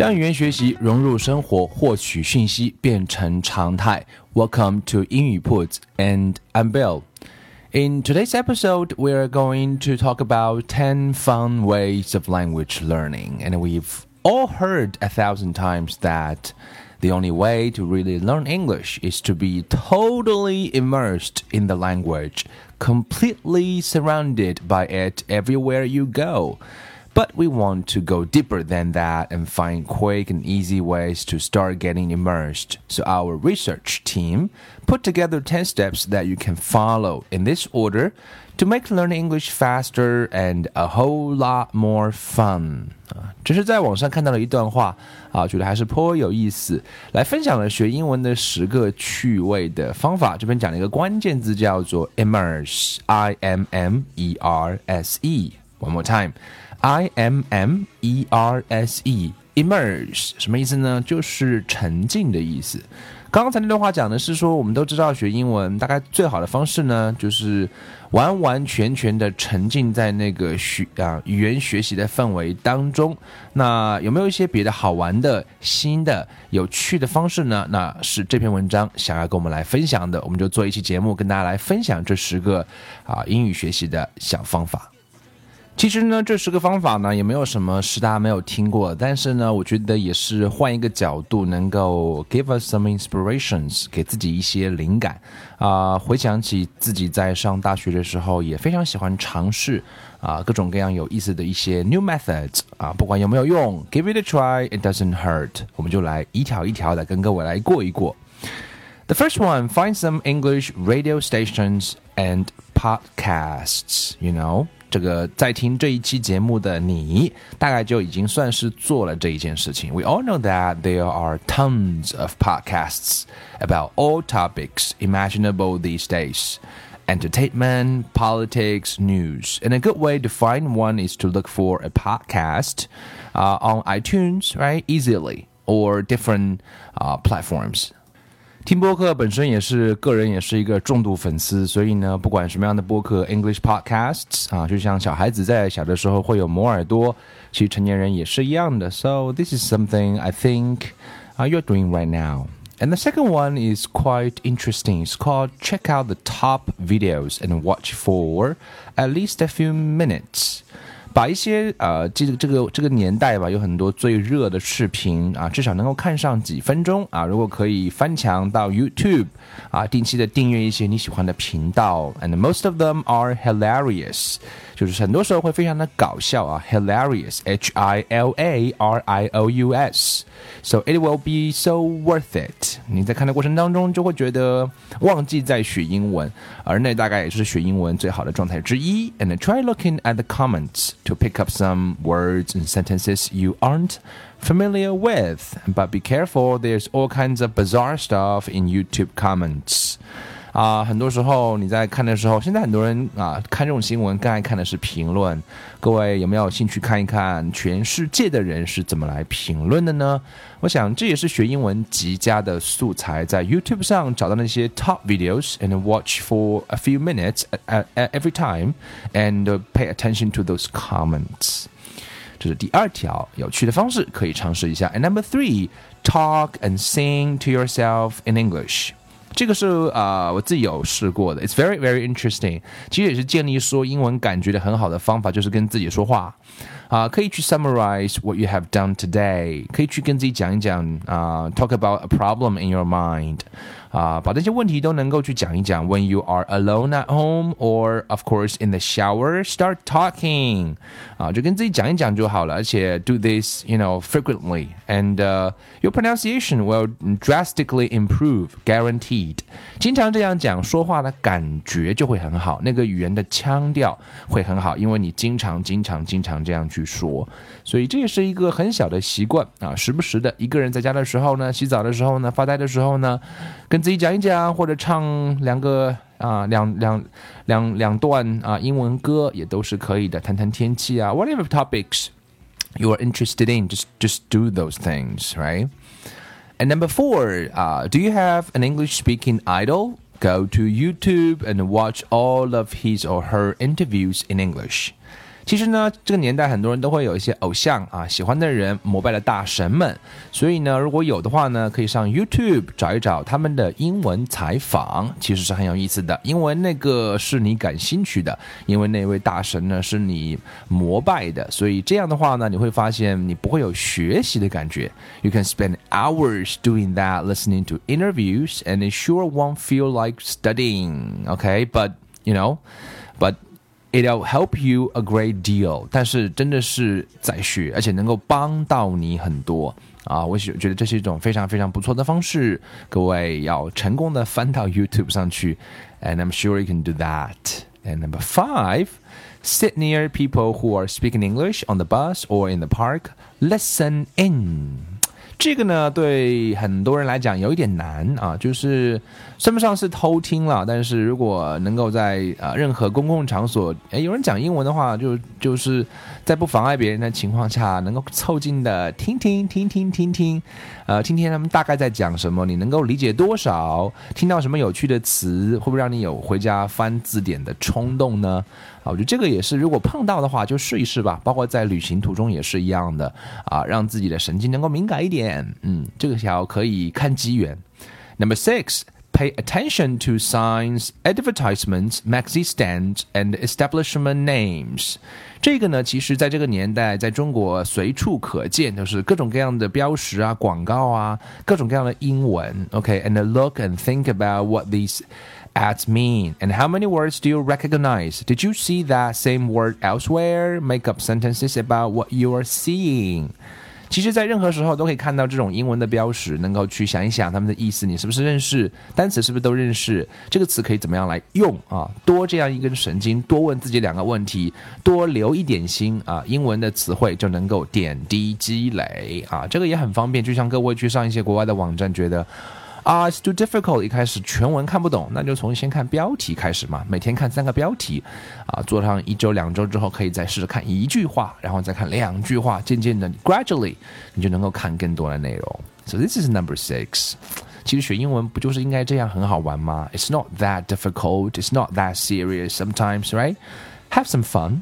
将语言学习融入生活，获取讯息变成常态。Welcome to 英语 铺子 and I'm Bill. In today's episode, we are going to talk about 10 fun ways of language learning. And we've all heard a thousand times that the only way to really learn English is to be totally immersed in the language, completely surrounded by it everywhere you go. But we want to go deeper than that and find quick and easy ways to start getting immersed. So our research team put together 10 steps that you can follow in this order to make learning English faster and a whole lot more fun. 啊，这是在网上看到了一段话啊，觉得还是颇有意思，来分享了学英文的十个趣味的方法。这边讲了一个关键字叫做 immerse，I M M E R S E。One more time. I M M E R S E，immerse 什么意思呢？就是沉浸的意思。刚才那段话讲的是说，我们都知道学英文大概最好的方式呢，就是完完全全的沉浸在那个学啊语言学习的氛围当中。那有没有一些别的好玩的、新的、有趣的方式呢？那是这篇文章想要跟我们来分享的。我们就做一期节目，跟大家来分享这十个啊英语学习的小方法。其实呢，这十个方法呢，也没有什么是大家没有听过，但是呢，我觉得也是换一个角度，能够 give us some inspirations，给自己一些灵感啊。回想起自己在上大学的时候，也非常喜欢尝试啊各种各样有意思的一些 new methods 啊，不管有没有用，give it a try，it doesn't hurt。我们就来一条一条的跟各位来过一过。The first one, find some English radio stations and podcasts. You know. 这个在听这一期节目的你，大概就已经算是做了这一件事情。We all know that there are tons of podcasts about all topics imaginable these days. Entertainment, politics, news. And a good way to find one is to look for a podcast uh, on iTunes, right? Easily, or different uh, platforms. 听播客本身也是个人也是一个重度粉丝，所以呢，不管什么样的播客，English podcasts 啊，就像小孩子在小的时候会有磨耳朵，其实成年人也是一样的。So this is something I think uh, you're doing right now. And the second one is quite interesting. It's called check out the top videos and watch for at least a few minutes. 把一些呃，这个这个这个年代吧，有很多最热的视频啊，至少能够看上几分钟啊。如果可以翻墙到 YouTube 啊，定期的订阅一些你喜欢的频道，and most of them are hilarious，就是很多时候会非常的搞笑啊，hilarious，H I L A R I O U S，so it will be so worth it。你在看的过程当中就会觉得忘记在学英文，而那大概也是学英文最好的状态之一。And try looking at the comments。to pick up some words and sentences you aren't familiar with. But be careful, there's all kinds of bizarre stuff in YouTube comments. 啊，很多时候你在看的时候，现在很多人啊看这种新闻，更爱看的是评论。各位有没有兴趣看一看全世界的人是怎么来评论的呢？我想这也是学英文极佳的素材，在 YouTube 上找到那些 top videos and watch for a few minutes at, at every time and pay attention to those comments。这是第二条有趣的方式，可以尝试一下。And number three, talk and sing to yourself in English. 这个是啊、我自己有试过的，It's very very interesting。其实也是建立说英文感觉的很好的方法，就是跟自己说话 啊、呃，可以去 summarize what you have done today，可以去跟自己讲一讲啊、呃、，talk about a problem in your mind。啊，把这些问题都能够去讲一讲。When you are alone at home, or of course in the shower, start talking，啊，就跟自己讲一讲就好了。而且 do this, you know, frequently, and uh, your pronunciation will drastically improve, guaranteed. read。经常这样讲，说话的感觉就会很好，那个语言的腔调会很好，因为你经常、经常、经常这样去 说，所以这也是一个很小的习惯啊。时不时的，一个人在家的时候呢，洗澡的时候呢，发呆的时候呢，跟自己讲一讲，或者唱两个啊两两两两段啊英文歌也都是可以的，谈谈天气啊，whatever topics。you are interested in, just just do those things, right? And number four, uh, do you have an English speaking idol? Go to YouTube and watch all of his or her interviews in English. 其实呢，这个年代很多人都会有一些偶像啊，喜欢的人、膜拜的大神们。所以呢，如果有的话呢，可以上 YouTube 找一找他们的英文采访，其实是很有意思的。因为那个是你感兴趣的，因为那位大神呢是你膜拜的，所以这样的话呢，你会发现你不会有学习的感觉。You can spend hours doing that, listening to interviews, and it sure won't feel like studying. Okay, but you know, but It'll help you a great deal，但是真的是在学，而且能够帮到你很多啊！我觉觉得这是一种非常非常不错的方式。各位要成功的翻到 YouTube 上去，and I'm sure you can do that. And number five, sit near people who are speaking English on the bus or in the park. Listen in. 这个呢，对很多人来讲有一点难啊，就是算不上是偷听了，但是如果能够在啊任何公共场所，哎，有人讲英文的话，就就是在不妨碍别人的情况下，能够凑近的听听听听听听，呃，听听他们大概在讲什么，你能够理解多少？听到什么有趣的词，会不会让你有回家翻字典的冲动呢？啊，我觉得这个也是，如果碰到的话就试一试吧。包括在旅行途中也是一样的啊，让自己的神经能够敏感一点。嗯，这个条可以看机缘。Number six, pay attention to signs, advertisements, maxi stands, and establishment names. 这个呢，其实在这个年代，在中国随处可见，就是各种各样的标识啊、广告啊，各种各样的英文。OK，and look and think about what these ads mean and how many words do you recognize? Did you see that same word elsewhere? Make up sentences about what you are seeing. 其实，在任何时候都可以看到这种英文的标识，能够去想一想他们的意思，你是不是认识？单词是不是都认识？这个词可以怎么样来用啊？多这样一根神经，多问自己两个问题，多留一点心啊，英文的词汇就能够点滴积累啊，这个也很方便。就像各位去上一些国外的网站，觉得。啊，it's too difficult。一开始全文看不懂，那就从先看标题开始嘛。每天看三个标题，啊，做上一周、两周之后，可以再试着看一句话，然后再看两句话。渐渐的，gradually，你就能够看更多的内容。So this is number six。其实学英文不就是应该这样很好玩吗？It's not that difficult. It's not that serious. Sometimes, right? Have some fun.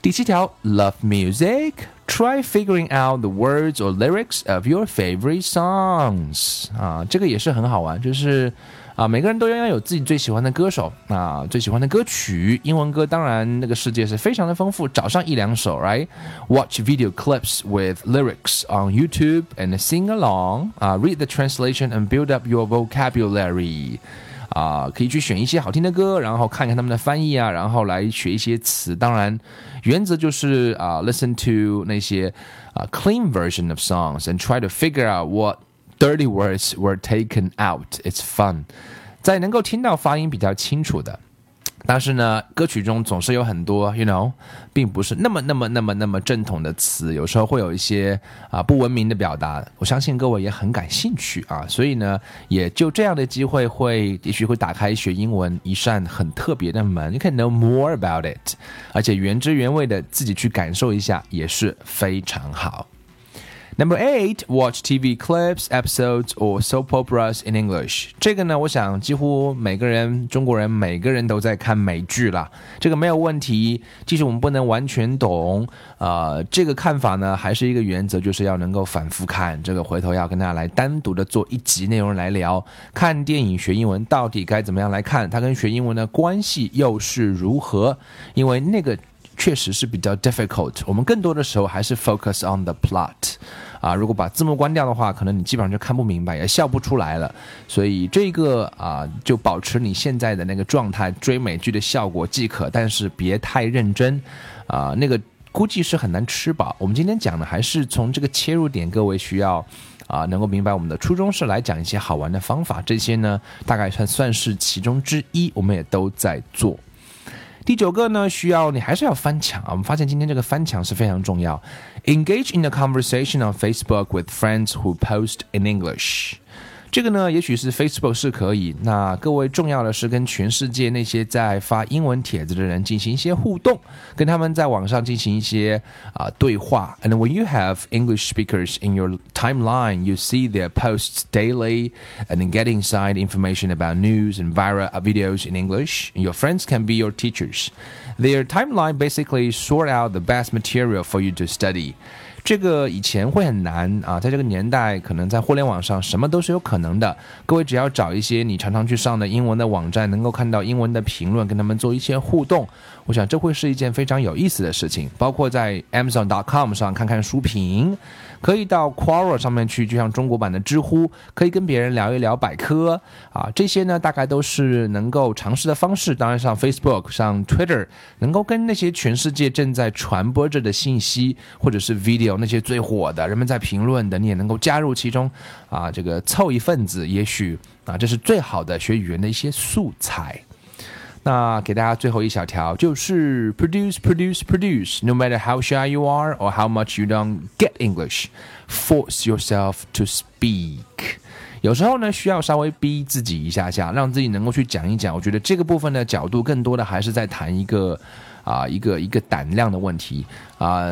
第七条，love music。 Try figuring out the words or lyrics of your favorite songs 啊，这个也是很好玩，就是啊，每个人都应该有自己最喜欢的歌手啊，最喜欢的歌曲。英文歌当然那个世界是非常的丰富，找上一两首，right？Watch video clips with lyrics on YouTube and sing along 啊，read the translation and build up your vocabulary。 啊，可以去选一些好听的歌，然后看看他们的翻译啊，然后来学一些词。当然，原则就是啊，listen to 那些啊 clean version of songs and try to figure out what dirty words were taken out. It's fun，在能够听到发音比较清楚的。但是呢，歌曲中总是有很多，you know，并不是那么、那么、那么、那么正统的词，有时候会有一些啊不文明的表达。我相信各位也很感兴趣啊，所以呢，也就这样的机会会，也许会打开学英文一扇很特别的门。You can know more about it，而且原汁原味的自己去感受一下也是非常好。Number eight, watch TV clips, episodes, or soap operas in English。这个呢，我想几乎每个人，中国人每个人都在看美剧啦，这个没有问题。即使我们不能完全懂，呃，这个看法呢，还是一个原则，就是要能够反复看。这个回头要跟大家来单独的做一集内容来聊，看电影学英文到底该怎么样来看，它跟学英文的关系又是如何？因为那个。确实是比较 difficult。我们更多的时候还是 focus on the plot，啊，如果把字幕关掉的话，可能你基本上就看不明白，也笑不出来了。所以这个啊，就保持你现在的那个状态，追美剧的效果即可，但是别太认真，啊，那个估计是很难吃饱。我们今天讲的还是从这个切入点，各位需要啊，能够明白我们的初衷是来讲一些好玩的方法，这些呢，大概算算是其中之一，我们也都在做。第九个呢，需要你还是要翻墙啊。我们发现今天这个翻墙是非常重要。Engage in a conversation on Facebook with friends who post in English. 这个呢，也许是 Facebook 是可以。那各位重要的是跟全世界那些在发英文帖子的人进行一些互动，跟他们在网上进行一些啊对话。And when you have English speakers in your timeline, you see their posts daily and then get inside information about news and viral videos in English. And your friends can be your teachers. Their timeline basically sort out the best material for you to study. 这个以前会很难啊，在这个年代，可能在互联网上什么都是有可能的。各位只要找一些你常常去上的英文的网站，能够看到英文的评论，跟他们做一些互动，我想这会是一件非常有意思的事情。包括在 Amazon.com 上看看书评。可以到 Quora 上面去，就像中国版的知乎，可以跟别人聊一聊百科啊，这些呢大概都是能够尝试的方式。当然，上 Facebook、上 Twitter，能够跟那些全世界正在传播着的信息，或者是 video 那些最火的，人们在评论的，你也能够加入其中啊，这个凑一份子，也许啊，这是最好的学语言的一些素材。那给大家最后一小条，就是 produce, produce, produce. No matter how shy you are or how much you don't get English, force yourself to speak. 有时候呢，需要稍微逼自己一下下，让自己能够去讲一讲。我觉得这个部分的角度，更多的还是在谈一个。啊，一个一个胆量的问题啊。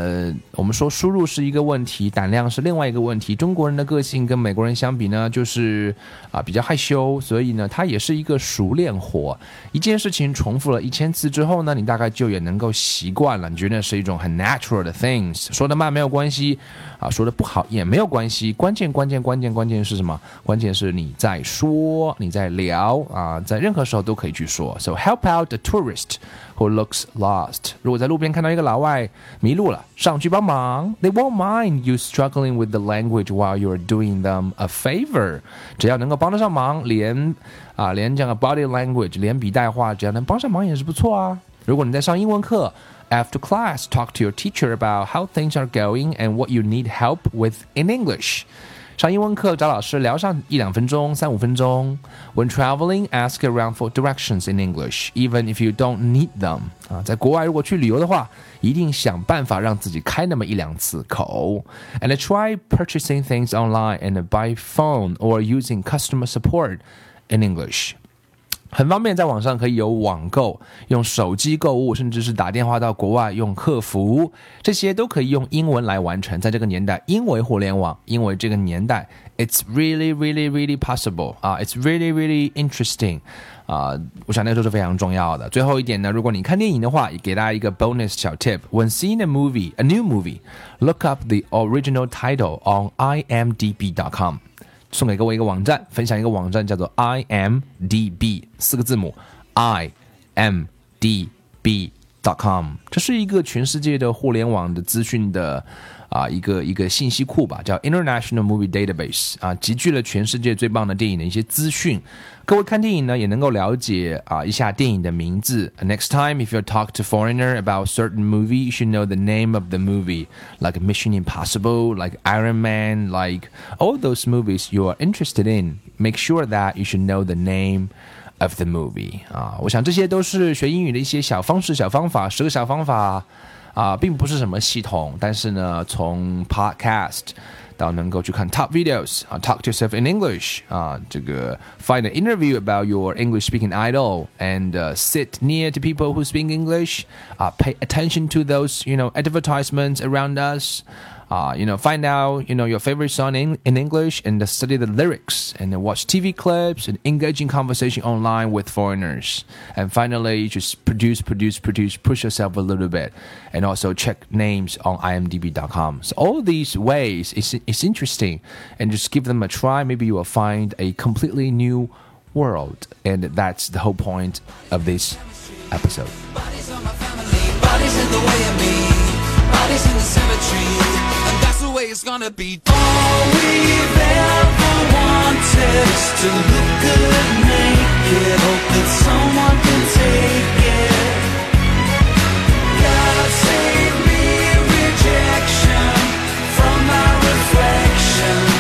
我们说输入是一个问题，胆量是另外一个问题。中国人的个性跟美国人相比呢，就是啊比较害羞，所以呢，它也是一个熟练活。一件事情重复了一千次之后呢，你大概就也能够习惯了。你觉得是一种很 natural 的 things，说的慢没有关系啊，说的不好也没有关系。关键关键关键关键是什么？关键是你在说，你在聊啊，在任何时候都可以去说。So help out the tourist who looks lost。如果在路边看到一个老外迷路了，上去帮忙，they won't mind you struggling with the language while you're doing them a favor。只要能够帮得上忙，连啊连这样的 body language，连笔带画，只要能帮上忙也是不错啊。如果你在上英文课，after class talk to your teacher about how things are going and what you need help with in English。 上英文课找老师聊上一两分钟、三五分钟。When traveling, ask around for directions in English, even if you don't need them. 啊，在国外如果去旅游的话，一定想办法让自己开那么一两次口。And try purchasing things online and by phone or using customer support in English. 很方便，在网上可以有网购，用手机购物，甚至是打电话到国外用客服，这些都可以用英文来完成。在这个年代，因为互联网，因为这个年代，it's really really really possible 啊，it's really really interesting 啊，我想那个都是非常重要的。最后一点呢，如果你看电影的话，也给大家一个 bonus 小 tip：when seeing a movie, a new movie, look up the original title on imdb.com。送给各位一个网站，分享一个网站叫做 IMDB 四个字母 IMDB.com，这是一个全世界的互联网的资讯的。啊，一个一个信息库吧，叫 International Movie Database 啊，集聚了全世界最棒的电影的一些资讯。各位看电影呢，也能够了解啊一下电影的名字。Next time, if you talk to foreigner about certain movie, you should know the name of the movie, like Mission Impossible, like Iron Man, like all those movies you are interested in. Make sure that you should know the name of the movie 啊。我想这些都是学英语的一些小方式、小方法，十个小方法。 啊，并不是什么系统，但是呢，从 podcast 到能够去看 top videos 啊，talk to yourself in English 啊，这个 find an interview about your English speaking idol and uh, sit near to people who speak English, uh, pay attention to those you know advertisements around us Uh, you know, find out, you know, your favorite song in, in English and study the lyrics and watch TV clips and engage in conversation online with foreigners. And finally, just produce, produce, produce, push yourself a little bit and also check names on imdb.com. So all these ways it's is interesting and just give them a try. Maybe you will find a completely new world. And that's the whole point of this episode bodies in the cemetery And that's the way it's gonna be All we've ever wanted is to look good naked Hope that someone can take it. God save me rejection From my reflection